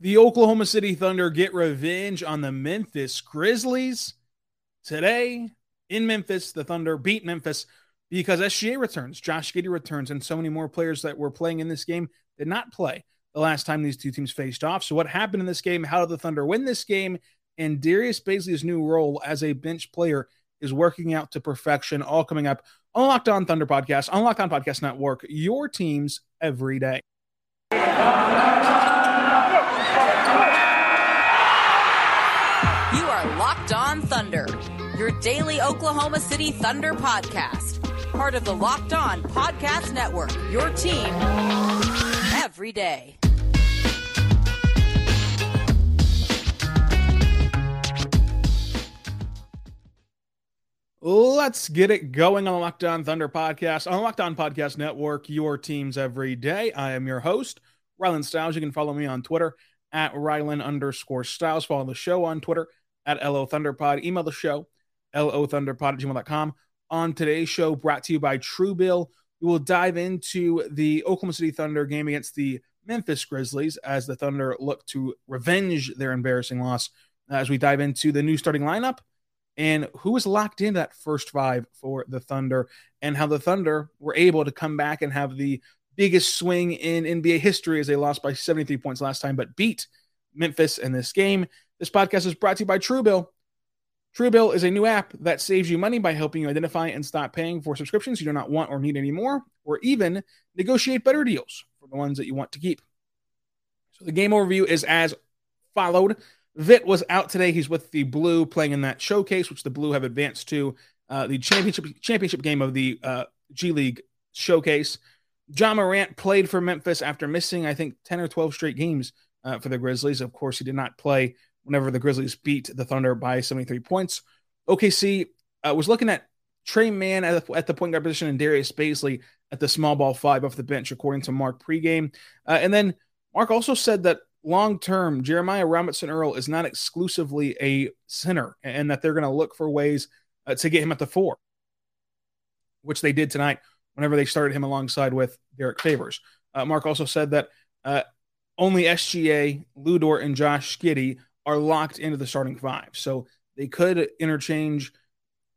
The Oklahoma City Thunder get revenge on the Memphis Grizzlies. Today in Memphis, the Thunder beat Memphis because SGA returns, Josh Giddey returns, and so many more players that were playing in this game did not play the last time these two teams faced off. So, what happened in this game? How did the Thunder win this game? And Darius Bazley's new role as a bench player is working out to perfection. All coming up on Locked On Thunder podcast, on Locked On Podcast Network, your teams every day. On Thunder, your daily Oklahoma City Thunder podcast part of the Locked On Podcast Network. Your team every day. Let's get it going on the Locked On Thunder podcast, on the Locked On Podcast Network, your teams every day. I am your host, Rylan Stiles. You can follow me on Twitter at Rylan underscore Stiles. Follow the show on Twitter at LO Thunderpod. Email the show, LO Thunderpod at gmail.com on today's show, brought to you by Truebill. We will dive into the Oklahoma City Thunder game against the Memphis Grizzlies as the Thunder look to revenge their embarrassing loss. As we dive into the new starting lineup and who was locked in that first five for the Thunder, and how the Thunder were able to come back and have the biggest swing in NBA history as they lost by 73 points last time, but beat Memphis in this game. This podcast is brought to you by Truebill. Truebill is a new app that saves you money by helping you identify and stop paying for subscriptions you do not want or need anymore, or even negotiate better deals for the ones that you want to keep. So the game overview is as followed. Vit was out today. He's with the Blue playing in that showcase, which the Blue have advanced to uh, the championship championship game of the uh, G League showcase. Ja Morant played for Memphis after missing, I think, 10 or 12 straight games uh, for the Grizzlies. Of course, he did not play whenever the Grizzlies beat the Thunder by 73 points. OKC uh, was looking at Tre Mann at the, at the point guard position and Darius Bazley at the small ball five off the bench, according to Mark pregame. Uh, and then Mark also said that long term, Jeremiah Robinson Earl is not exclusively a center and that they're going to look for ways uh, to get him at the four, which they did tonight whenever they started him alongside with Derrick Favors. Uh, Mark also said that uh, only SGA, Lu Dort, and Josh Giddey are locked into the starting five. So they could interchange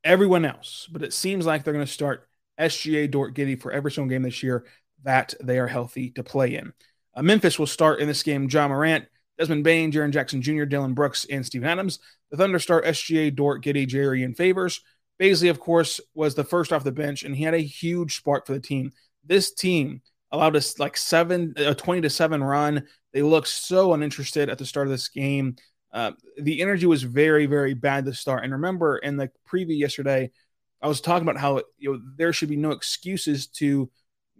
everyone else, but it seems like they're going to start SGA Dort Giddey for every single game this year that they are healthy to play in. Uh, Memphis will start in this game Ja Morant, Desmond Bane, Jaren Jackson Jr., Dillon Brooks, and Steven Adams. The Thunder start SGA Dort Giddey, Jerry, and Favors. Bazley, of course, was the first off the bench, and he had a huge spark for the team. This team allowed us like seven, a 20 to 7 run. They looked so uninterested at the start of this game. Uh, the energy was very, very bad to start. And remember, in the preview yesterday, I was talking about how you know there should be no excuses to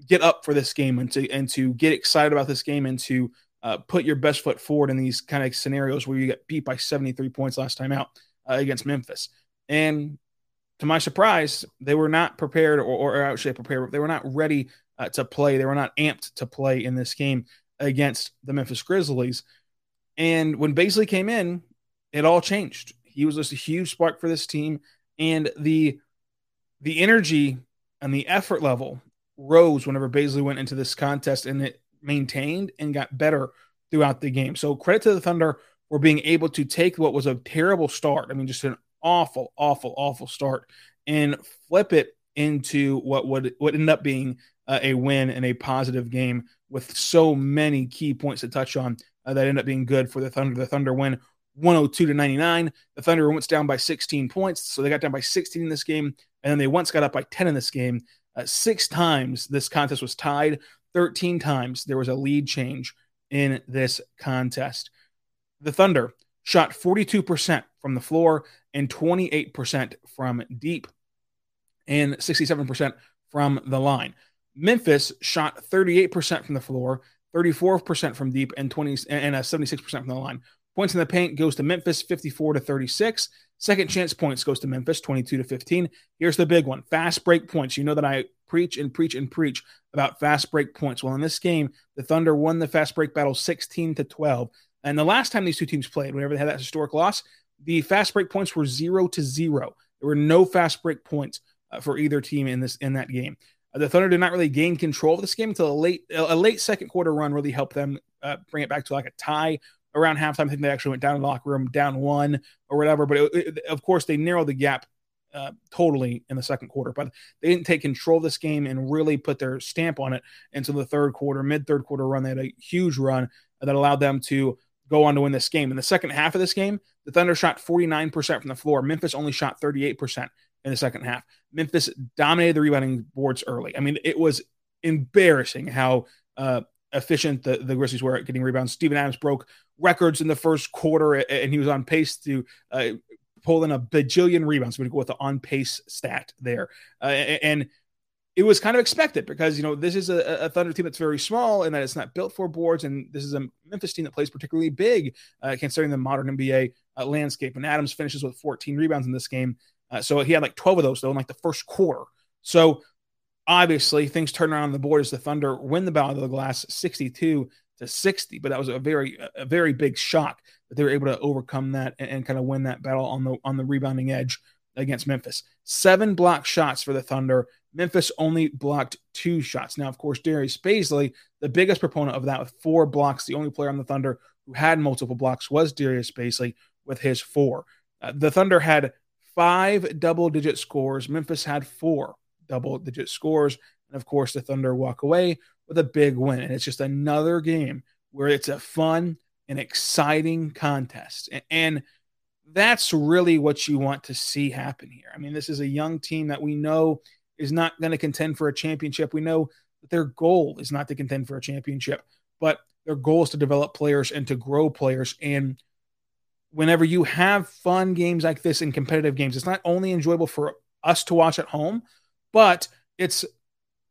get up for this game and to and to get excited about this game and to uh, put your best foot forward in these kind of scenarios where you get beat by 73 points last time out uh, against Memphis. And to my surprise, they were not prepared, or, or actually prepared. They were not ready uh, to play. They were not amped to play in this game against the Memphis Grizzlies. And when Bazley came in, it all changed. He was just a huge spark for this team, and the the energy and the effort level rose whenever Bazley went into this contest, and it maintained and got better throughout the game. So credit to the Thunder for being able to take what was a terrible start. I mean, just an awful, awful, awful start, and flip it into what would what ended up being uh, a win and a positive game with so many key points to touch on uh, that ended up being good for the Thunder. The Thunder win 102 to 99. The Thunder went down by 16 points, so they got down by 16 in this game, and then they once got up by 10 in this game. Uh, six times this contest was tied. 13 times there was a lead change in this contest. The Thunder shot 42% from the floor and 28% from deep and 67% from the line. Memphis shot 38% from the floor 34% from deep, and 20 and a 76% from the line. Points in the paint goes to Memphis, 54 to 36. Second chance points goes to Memphis, 22 to 15. Here's the big one fast break points. You know that I preach and preach and preach about fast break points. Well, in this game, the Thunder won the fast break battle 16 to 12. And the last time these two teams played, whenever they had that historic loss, the fast break points were zero to zero. There were no fast break points uh, for either team in this in that game. The Thunder did not really gain control of this game until a late a late second quarter run really helped them uh, bring it back to like a tie around halftime. I think they actually went down in the locker room, down one or whatever. But it, it, of course, they narrowed the gap uh, totally in the second quarter. But they didn't take control of this game and really put their stamp on it until the third quarter, mid third quarter run. They had a huge run that allowed them to go on to win this game. In the second half of this game, the Thunder shot 49% from the floor. Memphis only shot 38% in the second half. Memphis dominated the rebounding boards early. I mean, it was embarrassing how uh, efficient the, the Grizzlies were at getting rebounds. Steven Adams broke records in the first quarter, and he was on pace to uh, pull in a bajillion rebounds. We're going to go with the on pace stat there. Uh, and it was kind of expected because, you know, this is a, a, Thunder team that's very small and that it's not built for boards. And this is a Memphis team that plays particularly big, uh, considering the modern NBA uh, landscape. And Adams finishes with 14 rebounds in this game. Uh, so he had like 12 of those, though, in like the first quarter. So obviously things turn around on the board as the Thunder win the battle of the glass 62 to 60. But that was a very, a very big shock that they were able to overcome that and, and kind of win that battle on the on the rebounding edge against Memphis. Seven block shots for the Thunder. Memphis only blocked two shots. Now, of course, Darius Bazley, the biggest proponent of that with four blocks, the only player on the Thunder who had multiple blocks was Darius Bazley with his four. Uh, the Thunder had five double digit scores. Memphis had four double digit scores. And of course, the Thunder walk away with a big win. And it's just another game where it's a fun and exciting contest. And that's really what you want to see happen here. I mean, this is a young team that we know is not going to contend for a championship. We know that their goal is not to contend for a championship, but their goal is to develop players and to grow players. And whenever you have fun games like this in competitive games, it's not only enjoyable for us to watch at home, but it's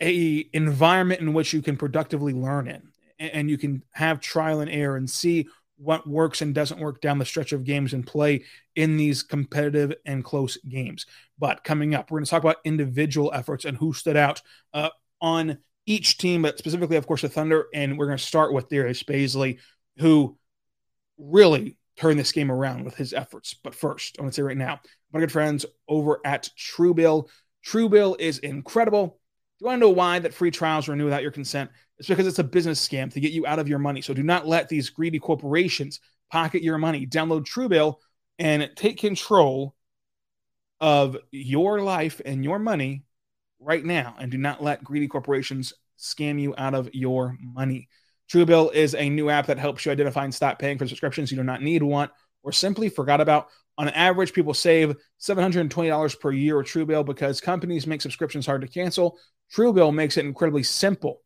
a environment in which you can productively learn in and you can have trial and error and see what works and doesn't work down the stretch of games and play in these competitive and close games. But coming up, we're going to talk about individual efforts and who stood out uh, on each team, but specifically, of course, the Thunder. And we're going to start with Darius Bazley, who really turned this game around with his efforts. But first, I want to say right now, my good friends over at Truebill. Truebill is incredible. Do you want to know why that free trials renew without your consent? It's because it's a business scam to get you out of your money. So do not let these greedy corporations pocket your money. Download Truebill and take control of your life and your money right now. And do not let greedy corporations scam you out of your money. Truebill is a new app that helps you identify and stop paying for subscriptions you do not need, want, or simply forgot about. On average, people save $720 per year with Truebill because companies make subscriptions hard to cancel. Truebill makes it incredibly simple.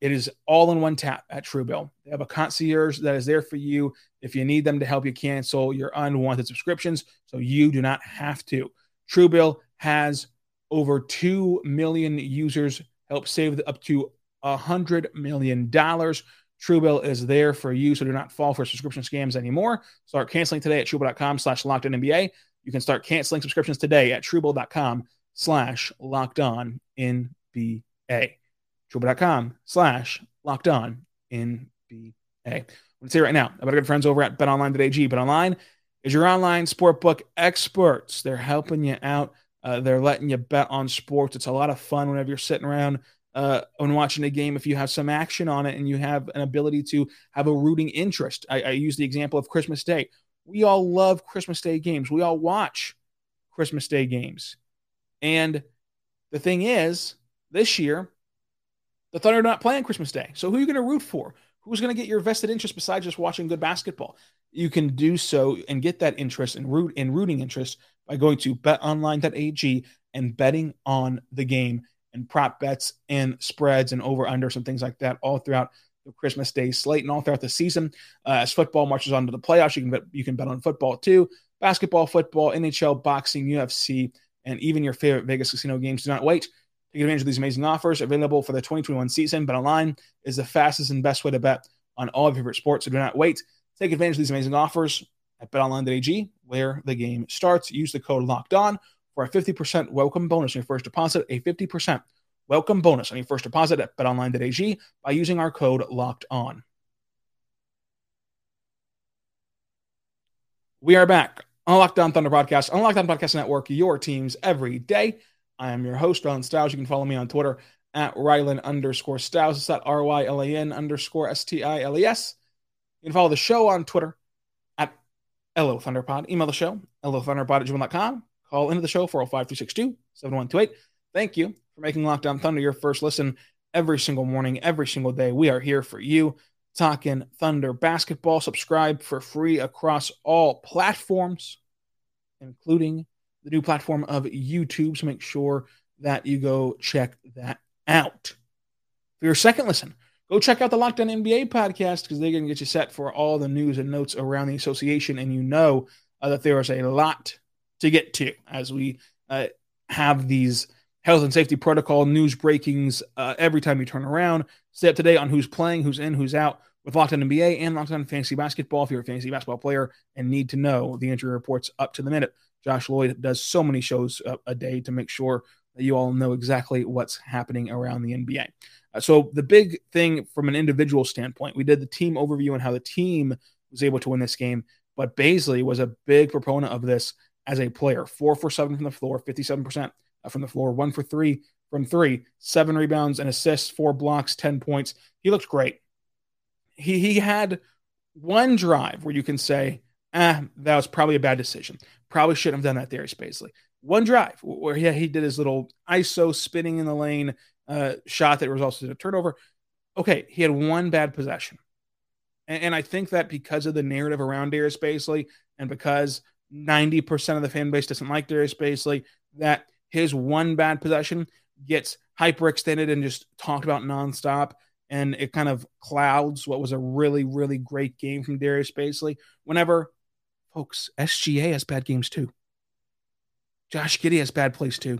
It is all in one tap at Truebill. They have a concierge that is there for you if you need them to help you cancel your unwanted subscriptions, so you do not have to. Truebill has over 2 million users, help save up to $100 million. Truebill is there for you, so do not fall for subscription scams anymore. Start canceling today at truebill.com slash locked on NBA. You can start canceling subscriptions today at truebill.com slash locked on NBA truebill.com slash locked on NBA. To say right now about our good friends over at betonline.ag. BetOnline is your online sportbook experts. They're helping you out. Uh, they're letting you bet on sports. It's a lot of fun whenever you're sitting around uh, when watching a game. If you have some action on it and you have an ability to have a rooting interest, I, I use the example of Christmas Day. We all love Christmas Day games. We all watch Christmas Day games. And the thing is, this year, the Thunder are not playing Christmas Day. So who are you going to root for? Who's going to get your vested interest besides just watching good basketball? You can do so and get that interest and root in rooting interest by going to betonline.ag and betting on the game and prop bets and spreads and over unders and things like that all throughout the Christmas Day slate and all throughout the season. Uh, as football marches on to the playoffs, you can bet you can bet on football too, basketball, football, NHL, boxing, UFC, and even your favorite Vegas casino games. Do not wait Take advantage of these amazing offers available for the 2021 season. Bet online is the fastest and best way to bet on all of your favorite sports. So do not wait. Take advantage of these amazing offers at betonline.ag, where the game starts. Use the code locked on for a 50% welcome bonus on your first deposit, a 50% welcome bonus on your first deposit at betonline.ag by using our code locked on. We are back on Locked On Thunder Podcast, on Locked On Podcast Network, your teams every day. I am your host, Rylan Stiles. You can follow me on Twitter at Rylan underscore Stiles. It's R Y L A N underscore S T I L E S. You can follow the show on Twitter at LO Thunderpod. Email the show, LOThunderpod at gmail.com. Call into the show, 405 362 7128. Thank you for making Locked On Thunder your first listen every single morning, every single day. We are here for you, talking Thunder basketball. Subscribe for free across all platforms, including the new platform of YouTube. So make sure that you go check that out. For your second listen, go check out the Locked On NBA podcast because they're going to get you set for all the news and notes around the association. And you know uh, that there is a lot to get to as we uh, have these health and safety protocol news breakings uh, every time you turn around. Stay up to date on who's playing, who's in, who's out with Locked On NBA and Locked On Fantasy Basketball. If you're a fantasy basketball player and need to know the injury reports up to the minute, Josh Lloyd does so many shows a, day to make sure that you all know exactly what's happening around the NBA. Uh, so, the big thing from an individual standpoint, we did the team overview and how the team was able to win this game, but Bazley was a big proponent of this as a player. Four for seven from the floor, 57% from the floor, one for three from three, seven rebounds and assists, four blocks, 10 points. He looked great. He, he had one drive where you can say, ah, that was probably a bad decision. Probably shouldn't have done that Darius Bazley. One drive where he, he did his little ISO spinning in the lane uh, shot that resulted in a turnover. Okay, he had one bad possession. And, I think that because of the narrative around Darius Bazley and because 90% of the fan base doesn't like Darius Bazley, that his one bad possession gets hyperextended and just talked about nonstop. And it kind of clouds what was a really, really great game from Darius Bazley. Whenever, folks, SGA has bad games too. Josh Giddey has bad plays too.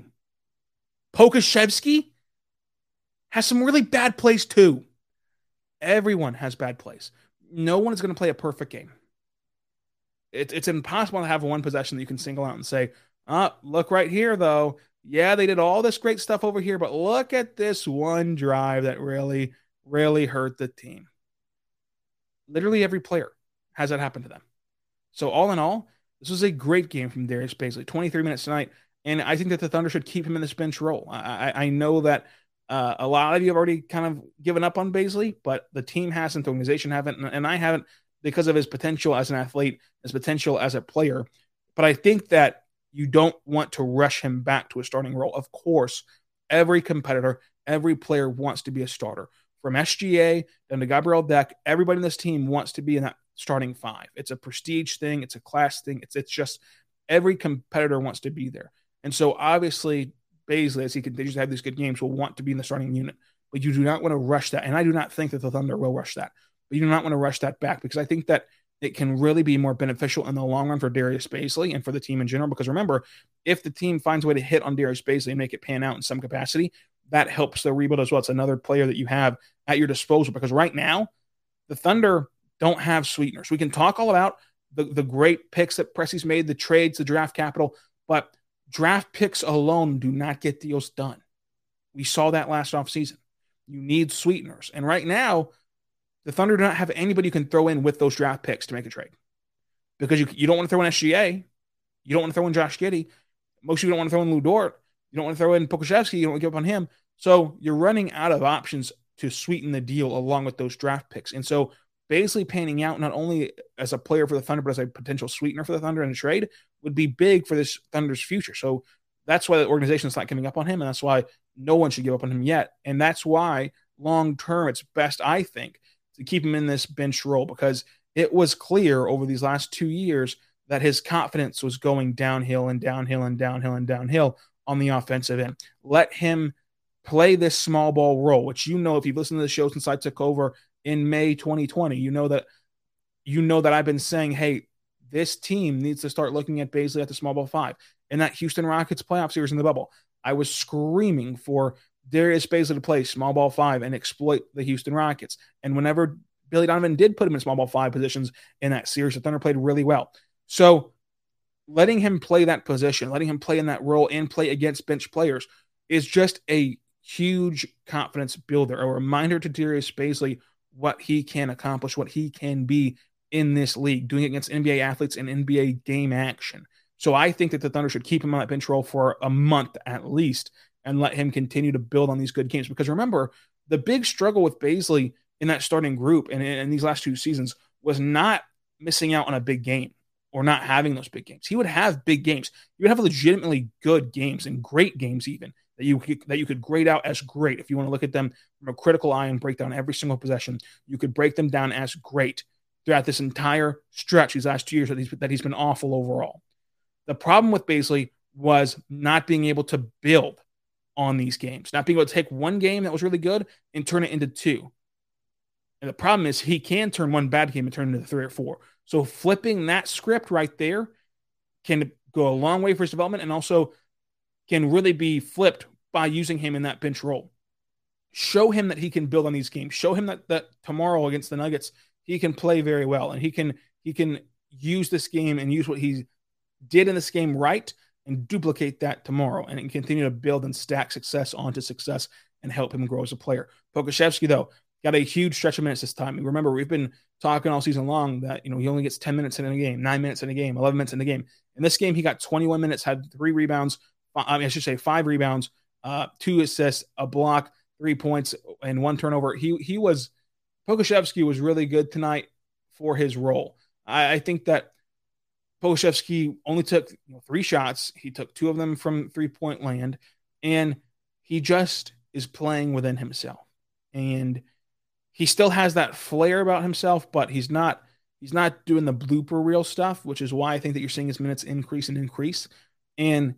Pokusevski has some really bad plays too. Everyone has bad plays. No one is going to play a perfect game. It, it's impossible to have one possession that you can single out and say, uh, look right here, though. Yeah, they did all this great stuff over here, but look at this one drive that really, really hurt the team. Literally every player has that happen to them. So, all in all, this was a great game from Darius Bazley, 23 minutes tonight. And I think that the Thunder should keep him in this bench role. I, I know that uh, a lot of you have already kind of given up on Bazley, but the team hasn't, the organization haven't, and I haven't because of his potential as an athlete, his potential as a player. But I think that you don't want to rush him back to a starting role. Of course, every competitor, every player wants to be a starter. From SGA down to Gabriel Deck, everybody in this team wants to be in that starting five. It's a prestige thing, it's a class thing. It's it's just every competitor wants to be there. And so obviously Bazley, as he continues to have these good games, will want to be in the starting unit. But you do not want to rush that. And I do not think that the Thunder will rush that. But you do not want to rush that back because I think that it can really be more beneficial in the long run for Darius Bazley and for the team in general. Because remember, if the team finds a way to hit on Darius Bazley and make it pan out in some capacity, that helps the rebuild as well. It's another player that you have at your disposal. Because right now, the Thunder don't have sweeteners. We can talk all about the, the great picks that Presti's made, the trades, the draft capital, but draft picks alone do not get deals done. We saw that last offseason. You need sweeteners. And right now, the Thunder do not have anybody you can throw in with those draft picks to make a trade. Because you, you don't want to throw in SGA. You don't want to throw in Josh Giddey. Most of you don't want to throw in Lu Dort. You don't want to throw in Pokusevski. You don't want to give up on him. So you're running out of options to sweeten the deal along with those draft picks. And so Bazley panning out not only as a player for the Thunder, but as a potential sweetener for the Thunder in a trade would be big for this Thunder's future. So that's why the organization is not giving up on him. And that's why no one should give up on him yet. And that's why long term, it's best, I think, to keep him in this bench role because it was clear over these last two years that his confidence was going downhill and downhill and downhill and downhill on the offensive end. Let him play this small ball role, which you know if you've listened to the show since I took over in May 2020. You know that you know that I've been saying, hey, this team needs to start looking at Bazley at the small ball five. In that Houston Rockets playoff series in the bubble, I was screaming for Darius Bazley to play small ball five and exploit the Houston Rockets. And whenever Billy Donovan did put him in small ball five positions in that series, the Thunder played really well. So letting him play that position, letting him play in that role and play against bench players is just a huge confidence builder, a reminder to Darius Bazley what he can accomplish, what he can be in this league, doing it against NBA athletes and NBA game action. So I think that the Thunder should keep him on that bench role for a month at least and let him continue to build on these good games. Because remember, the big struggle with Bazley in that starting group and in these last two seasons was not missing out on a big game or not having those big games. He would have big games. He would have legitimately good games and great games even that you could, that you could grade out as great if you want to look at them from a critical eye and break down every single possession. You could break them down as great throughout this entire stretch these last two years that he's that he's been awful overall. The problem with Bazley was not being able to build on these games, not being able to take one game that was really good and turn it into two. And the problem is he can turn one bad game and turn it into three or four. So flipping that script right there can go a long way for his development and also can really be flipped by using him in that bench role. Show him that he can build on these games. Show him that that tomorrow against the Nuggets he can play very well and he can he can use this game and use what he did in this game right and duplicate that tomorrow and continue to build and stack success onto success and help him grow as a player. Pokusevski, though, got a huge stretch of minutes this time. Remember, we've been talking all season long that you know he only gets 10 minutes in a game, nine minutes in a game, 11 minutes in a game. In this game, he got 21 minutes, had three rebounds. I mean, I should say five rebounds, uh, two assists, a block, three points, and one turnover. He he was Pokusevski was really good tonight for his role. I, I think that Pokusevski only took you know, three shots. He took two of them from three point land, and he just is playing within himself. And he still has that flair about himself, but he's not he's not doing the blooper reel stuff, which is why I think that you're seeing his minutes increase and increase. And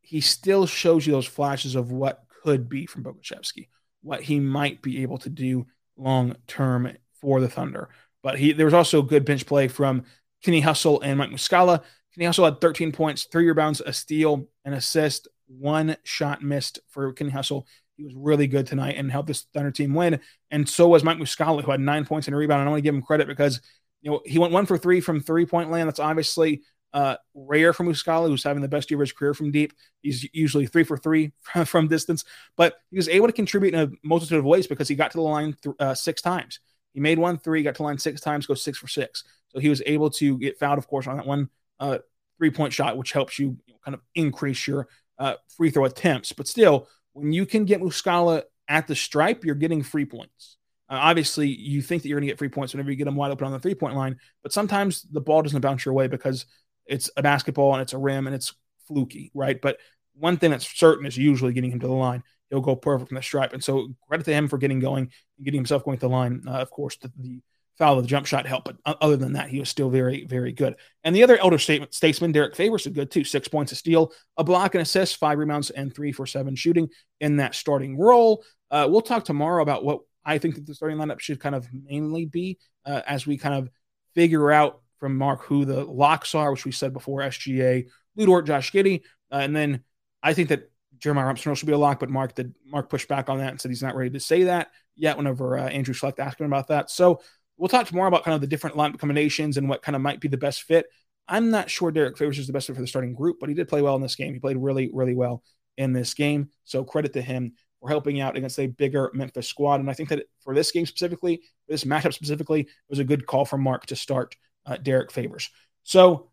he still shows you those flashes of what could be from Pokusevski, what he might be able to do long term for the Thunder. But he there was also good bench play from Kenny Hustle and Mike Muscala. Kenny Hustle had 13 points, three rebounds, a steal, an assist, one shot missed for Kenny Hustle. He was really good tonight and helped this Thunder team win. And so was Mike Muscala, who had nine points and a rebound. And I want to give him credit because you know he went one for three from three point land. That's obviously uh, rare for Muscala, who's having the best year of his career from deep. He's usually three for three from distance, but he was able to contribute in a multitude of ways because he got to the line th- uh, six times. He made one three, got to line six times, go six for six. So he was able to get fouled, of course, on that one uh, three point shot, which helps you, kind of increase your uh, free throw attempts. But still, when you can get Muscala at the stripe, you're getting free points. Uh, obviously, you think that you're going to get free points whenever you get them wide open on the three point line, but sometimes the ball doesn't bounce your way because it's a basketball and it's a rim and it's fluky, right? But one thing that's certain is usually getting him to the line. He'll go perfect from the stripe. And so credit to him for getting going and getting himself going to the line. Uh, of course, the, the, foul of the jump shot helped, but other than that, he was still very, very good. And the other elder statement, statesman, Derrick Favors, is good too. Six points of steal, a block and assist, five rebounds, and three for seven shooting in that starting role. Uh, we'll talk tomorrow about what I think that the starting lineup should kind of mainly be uh, as we kind of figure out from Mark who the locks are, which we said before SGA, Lu Dort, Josh Giddey. Uh, and then I think that Jeremiah Robinson should be a lock, but Mark did Mark pushed back on that and said he's not ready to say that yet. Whenever uh, Andrew Schlecht asked him about that, so we'll talk more about kind of the different line combinations and what kind of might be the best fit. I'm not sure Derrick Favors is the best fit for the starting group, but he did play well in this game. He played really, really well in this game. So credit to him for helping out against a bigger Memphis squad. And I think that for this game specifically, this matchup specifically, it was a good call from Mark to start uh, Derrick Favors. So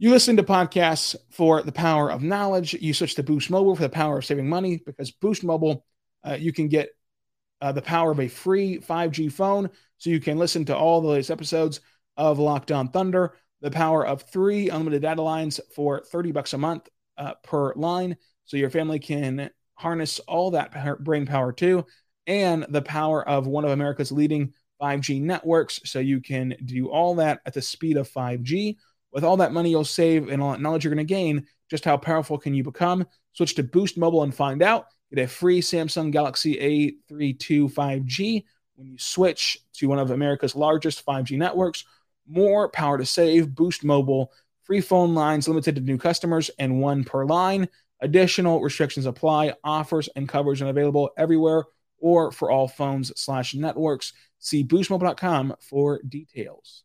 you listen to podcasts for the power of knowledge. You switch to Boost Mobile for the power of saving money because Boost Mobile, uh, you can get uh, the power of a free 5G phone so you can listen to all the latest episodes of Locked On Thunder. The power of three unlimited data lines for 30 bucks a month uh, per line so your family can harness all that brain power too. And the power of one of America's leading 5G networks so you can do all that at the speed of 5G. With all that money you'll save and all that knowledge you're going to gain, just how powerful can you become? Switch to Boost Mobile and find out. Get a free Samsung Galaxy A32 5G when you switch to one of America's largest 5G networks. More power to save. Boost Mobile, free phone lines limited to new customers and one per line. Additional restrictions apply. Offers and coverage unavailable everywhere or for all phones slash networks. See boostmobile.com for details.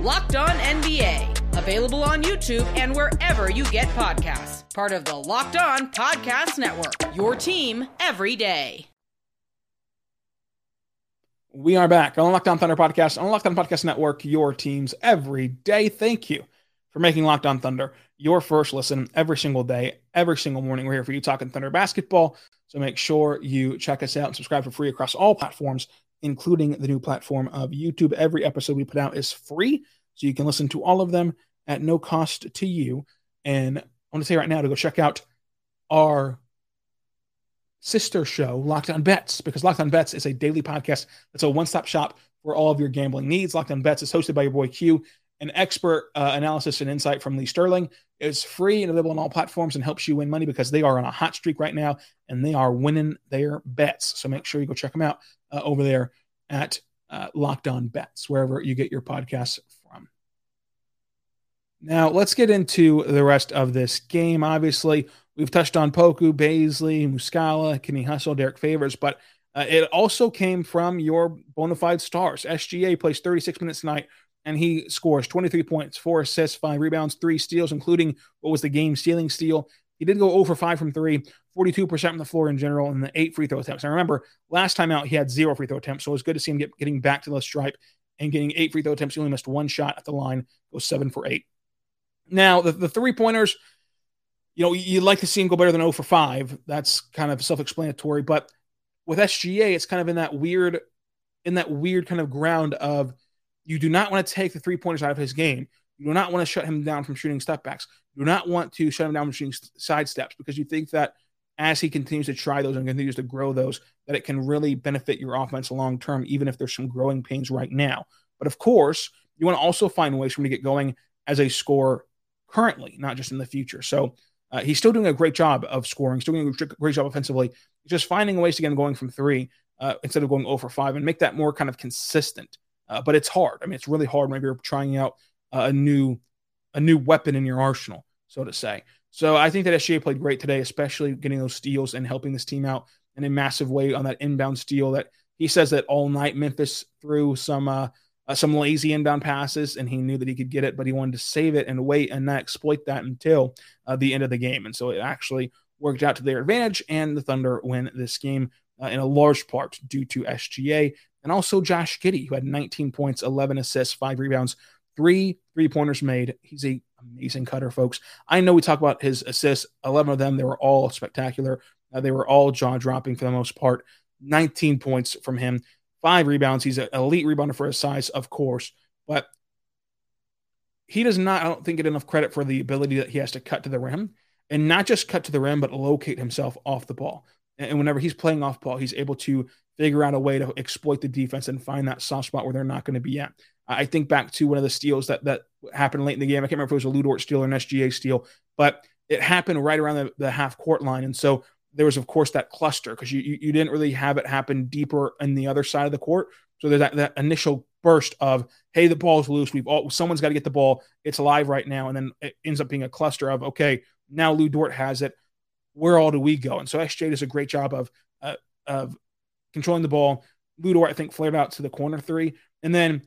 Locked On NBA, available on YouTube and wherever you get podcasts. Part of the Locked On Podcast Network, your team every day. We are back on Locked On Thunder Podcast, on Locked On Podcast Network, your teams every day. Thank you for making Locked On Thunder your first listen every single day, every single morning. We're here for you talking Thunder basketball. So make sure you check us out and subscribe for free across all platforms, including the new platform of YouTube. Every episode we put out is free, so you can listen to all of them at no cost to you. And I want to say right now to go check out our sister show, Locked On Bets, because Locked On Bets is a daily podcast that's a one stop shop for all of your gambling needs. Locked On Bets is hosted by your boy Q. An expert uh, analysis and insight from Lee Sterling is free and available on all platforms and helps you win money because they are on a hot streak right now and they are winning their bets. So make sure you go check them out uh, over there at uh, Locked On Bets, wherever you get your podcasts from. Now, let's get into the rest of this game. Obviously, we've touched on Poku, Bazley, Muscala, Kenny Hustle, Derrick Favors, but uh, it also came from your bona fide stars. SGA plays 36 minutes tonight, and he scores 23 points, four assists, five rebounds, three steals, including what was the game stealing steal. He did go over 5 from three, 42% from the floor in general, and the eight free throw attempts. I remember last time out, he had zero free throw attempts, so it was good to see him get, getting back to the stripe and getting eight free throw attempts. He only missed one shot at the line, goes seven for eight. Now, the, the three pointers, you know, you'd like to see him go better than 0 for 5. That's kind of self explanatory. But with SGA, it's kind of in that weird, in that weird kind of ground of you do not want to take the three pointers out of his game. You do not want to shut him down from shooting step backs. You do not want to shut him down from shooting side steps because you think that as he continues to try those and continues to grow those, that it can really benefit your offense long term, even if there's some growing pains right now. But of course, you want to also find ways for him to get going as a scorer currently, not just in the future. So uh, he's still doing a great job of scoring, still doing a great job offensively, just finding ways to get him going from three uh, instead of going over 5 and make that more kind of consistent. Uh, but it's hard. I mean, it's really hard whenever you're trying out a new a new weapon in your arsenal, so to say. So I think that SGA played great today, especially getting those steals and helping this team out in a massive way on that inbound steal that he says that all night Memphis threw some uh, uh, some lazy inbound passes and he knew that he could get it, but he wanted to save it and wait and not exploit that until uh, the end of the game. And so it actually worked out to their advantage, and the Thunder win this game uh, in a large part due to SGA and also Josh Giddey, who had 19 points, 11 assists, five rebounds, three three pointers made. He's a amazing cutter, folks. I know we talk about his assists, 11 of them, they were all spectacular. Uh, they were all jaw dropping for the most part. 19 points from him, five rebounds. He's an elite rebounder for his size, of course, but he does not, I don't think, get enough credit for the ability that he has to cut to the rim and not just cut to the rim, but locate himself off the ball. And whenever he's playing off ball, he's able to figure out a way to exploit the defense and find that soft spot where they're not going to be at. I think back to one of the steals that that happened late in the game. I can't remember if it was a Lu Dort steal or an SGA steal, but it happened right around the, the half court line. And so there was, of course, that cluster because you, you, you didn't really have it happen deeper in the other side of the court. So there's that, that initial burst of, hey, the ball's loose. We've all someone's got to get the ball. It's alive right now. And then it ends up being a cluster of, okay, now Lu Dort has it. Where all do we go? And so SJ does a great job of uh, of controlling the ball. Lu Dort, I think, flared out to the corner three. And then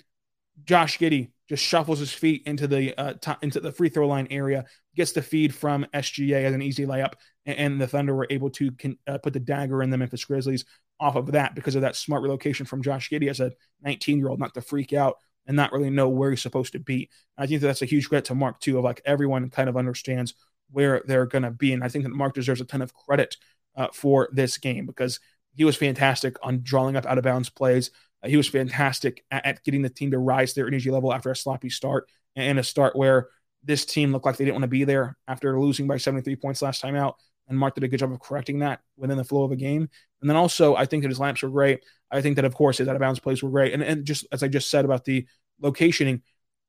Josh Giddey just shuffles his feet into the uh, t- into the free throw line area, gets the feed from SGA as an easy layup, and, and the Thunder were able to con- uh, put the dagger in the Memphis Grizzlies off of that because of that smart relocation from Josh Giddey as a 19 year old, not to freak out and not really know where he's supposed to be. I think that that's a huge credit to Mark too, of like everyone kind of understands where they're going to be, and I think that Mark deserves a ton of credit uh, for this game because he was fantastic on drawing up out of bounds plays. Uh, he was fantastic at, at, getting the team to rise their energy level after a sloppy start and a start where this team looked like they didn't want to be there after losing by 73 points last time out. and Mark did a good job of correcting that within the flow of a game. And then also, I think that his lamps were great. I think that, of course, his out of bounds plays were great. And, and just as I just said about the locationing,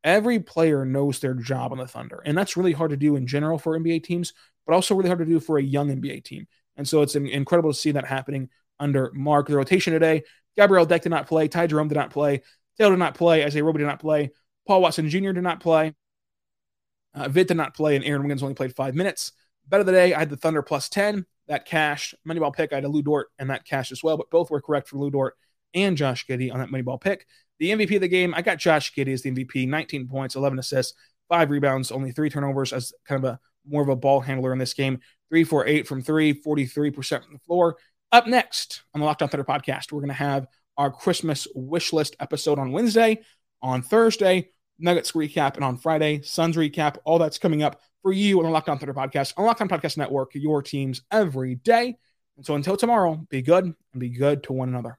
every player knows their job on the Thunder. And that's really hard to do in general for NBA teams, but also really hard to do for a young NBA team. And so it's incredible to see that happening under Mark. The rotation today, Gabriel Deck did not play, Ty Jerome did not play, Taylor did not play, Isaiah Roby did not play, Paul Watson Jr. did not play, uh, Vit did not play, and Aaron Wiggins only played five minutes. Bet of the day, I had the Thunder plus 10. That cashed. Moneyball pick, I had a Lu Dort, and that cashed as well, but both were correct for Lu Dort and Josh Giddey on that Moneyball pick. The MVP of the game, I got Josh Giddey as the MVP, 19 points, 11 assists, five rebounds, only three turnovers as kind of a more of a ball handler in this game. Three for eight from three, 43% from the floor. Up next on the Locked On Thunder podcast, we're going to have our Christmas wish list episode on Wednesday. On Thursday, Nuggets recap, and on Friday, Suns recap. All that's coming up for you on the Locked On Thunder podcast, on Locked On Podcast Network, your teams every day. And so until tomorrow, be good and be good to one another.